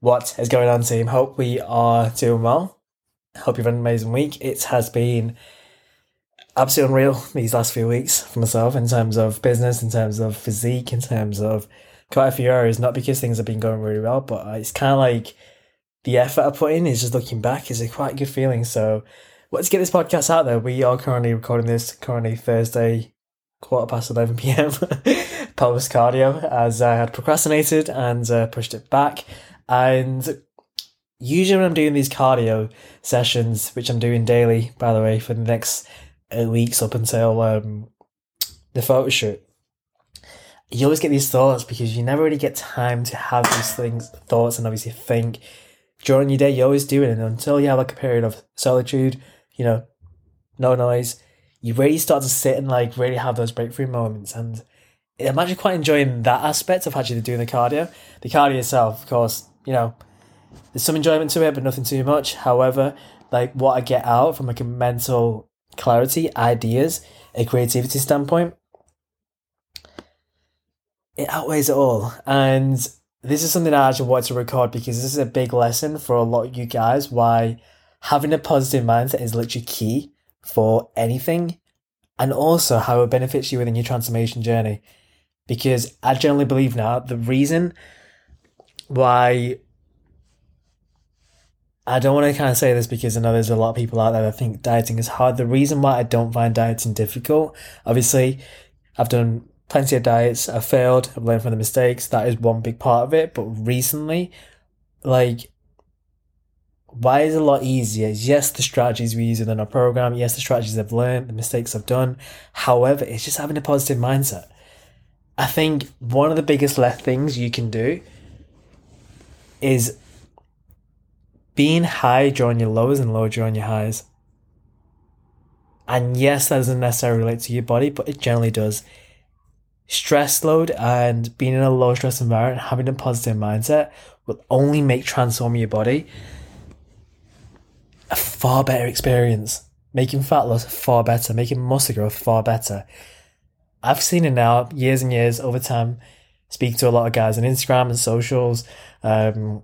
What is going on, team? Hope we are doing well. Hope you've had an amazing week. It has been absolutely unreal these last few weeks for myself in terms of business, in terms of physique, in terms of quite a few areas. Not because things have been going really well, but it's kind of like the effort I put in is just looking back is a quite good feeling. So let's get this podcast out there. We are currently recording this currently Thursday, quarter past 11 p.m. pelvis cardio as I had procrastinated and uh, pushed it back. And usually when I'm doing these cardio sessions, which I'm doing daily, by the way, for the next eight weeks up until um, the photo shoot, you always get these thoughts because you never really get time to have these things, thoughts, and obviously think during your day. You always do it, and until you have like a period of solitude, you know, no noise, you really start to sit and like really have those breakthrough moments. And I'm actually quite enjoying that aspect of actually doing the cardio. The cardio itself, of course, you know, there's some enjoyment to it, but nothing too much. However, like what I get out from like a mental clarity, ideas, a creativity standpoint, it outweighs it all. And this is something I actually wanted to record because this is a big lesson for a lot of you guys why having a positive mindset is literally key for anything and also how it benefits you within your transformation journey. Because I generally believe now the reason why I don't want to kind of say this because I know there's a lot of people out there that think dieting is hard. The reason why I don't find dieting difficult, obviously, I've done plenty of diets, I've failed, I've learned from the mistakes. That is one big part of it. But recently, like, why is it a lot easier? Yes, the strategies we use within our program, yes, the strategies I've learned, the mistakes I've done. However, it's just having a positive mindset. I think one of the biggest left things you can do is being high during your lows and low during your highs. And yes, that doesn't necessarily relate to your body, but it generally does. Stress load and being in a low stress environment, having a positive mindset will only make transforming your body a far better experience. Making fat loss far better, making muscle growth far better. I've seen it now, years and years over time. Speak to a lot of guys on Instagram and socials, um,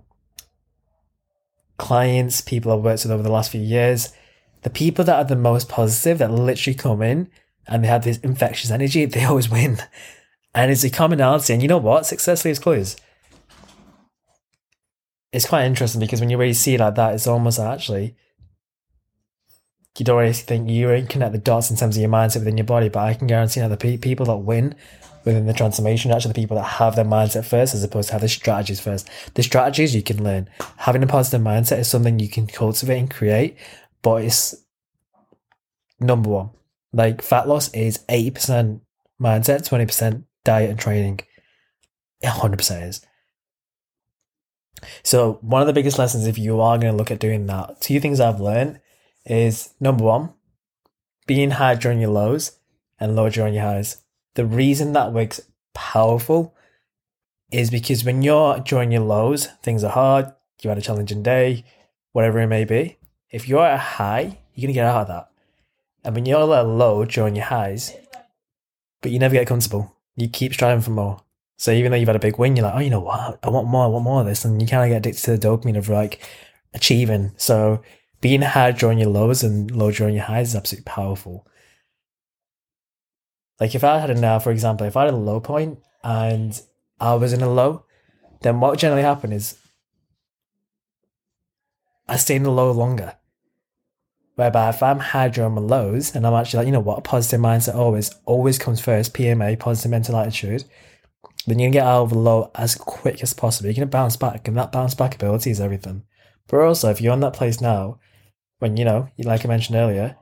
clients, people I've worked with over the last few years, the people that are the most positive, that literally come in and they have this infectious energy, they always win. And it's a commonality. And you know what? Success leaves clues. It's quite interesting because when you really see it like that, it's almost actually you don't really think you connect the dots in terms of your mindset within your body, but I can guarantee that the pe- people that win within the transformation actually the people that have their mindset first as opposed to have the strategies first. The strategies you can learn. Having a positive mindset is something you can cultivate and create, but it's number one. Like fat loss is 80% mindset, 20% diet and training. 100% is. So, one of the biggest lessons, if you are going to look at doing that, two things I've learned is number one, being high during your lows and low during your highs. The reason that works powerful is because when you're during your lows, things are hard, you had a challenging day, whatever it may be. If you're at a high, you're gonna get out of that. And when you're at a low during your highs, but you never get comfortable, you keep striving for more. So even though you've had a big win, you're like, oh, you know what? I want more, I want more of this. And you kind of get addicted to the dopamine of like achieving. So being high during your lows and low during your highs is absolutely powerful. Like if I had a now, for example, if I had a low point and I was in a low, then what generally happen is I stay in the low longer. Whereby if I'm high during my lows and I'm actually like, you know what, positive mindset always, always comes first, PMA, positive mental attitude, then you can get out of the low as quick as possible. You're to bounce back, and that bounce back ability is everything. But also, if you're in that place now, when, you know, like I mentioned earlier,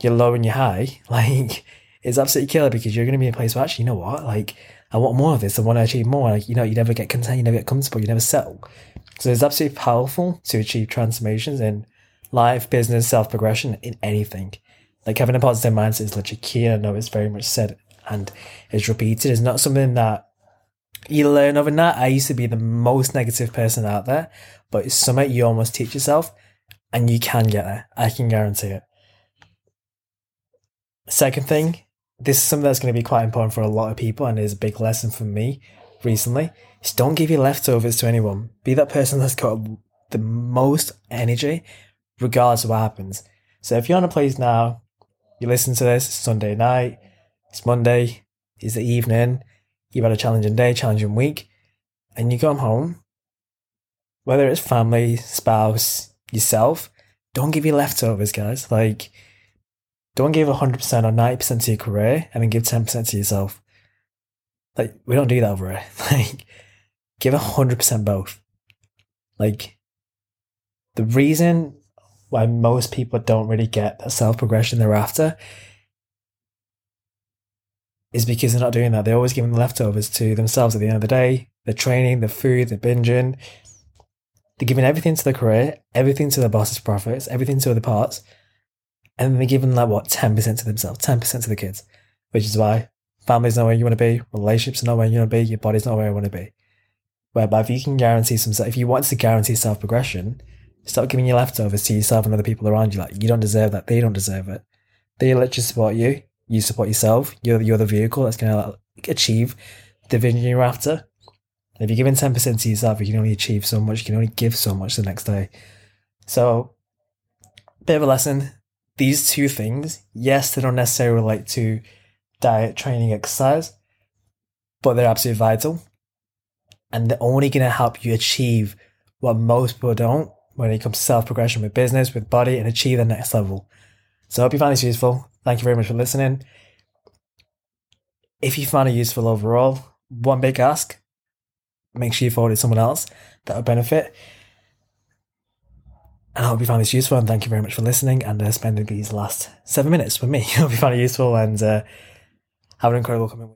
you're low and you're high, like, it's absolutely killer because you're going to be in a place where actually, you know what, like, I want more of this. I want to achieve more. Like, you know, you never get content, you never get comfortable, you never settle. So it's absolutely powerful to achieve transformations in life, business, self progression, in anything. Like having a positive mindset is literally key. I know it's very much said and is repeated. It's not something that you learn overnight. I used to be the most negative person out there, but it's something you almost teach yourself and you can get there. I can guarantee it. Second thing, this is something that's going to be quite important for a lot of people and is a big lesson for me recently, Just don't give your leftovers to anyone. Be that person that's got the most energy, regardless of what happens. So if you're on a place now, you listen to this, Sunday night, it's Monday, it's the evening, you've had a challenging day, challenging week, and you come home, whether it's family, spouse, yourself, don't give your leftovers, guys. Like, don't give 100% or 90% to your career and then give 10% to yourself. Like, we don't do that over here. Like, give 100% both. Like, the reason why most people don't really get the self progression they're after is because they're not doing that. They're always giving the leftovers to themselves at the end of the day. They're training, the food, they're binging. They're giving everything to the career, everything to the boss's profits, everything to other parts. And then they're giving like what, 10% to themselves, 10% to the kids. Which is why family's not where you want to be, relationships are not where you want to be, your body's not where you want to be. Whereby if you can guarantee some, if you want to guarantee self progression, stop giving your leftovers to yourself and other people around you. Like you don't deserve that. They don't deserve it. They let you support you. You support yourself. You're you're the vehicle that's going to like, achieve the vision you're after. If you're giving ten percent to yourself, you can only achieve so much. You can only give so much the next day. So, bit of a lesson. These two things, yes, they don't necessarily relate to diet, training, exercise, but they're absolutely vital and they're only going to help you achieve what most people don't when it comes to self progression with business, with body, and achieve the next level. So I hope you found this useful. Thank you very much for listening. If you found it useful overall, one big ask make sure you forward it to someone else that would benefit. And I hope you found this useful and thank you very much for listening and uh, spending these last seven minutes with me. I hope you found it useful and uh, have an incredible coming week.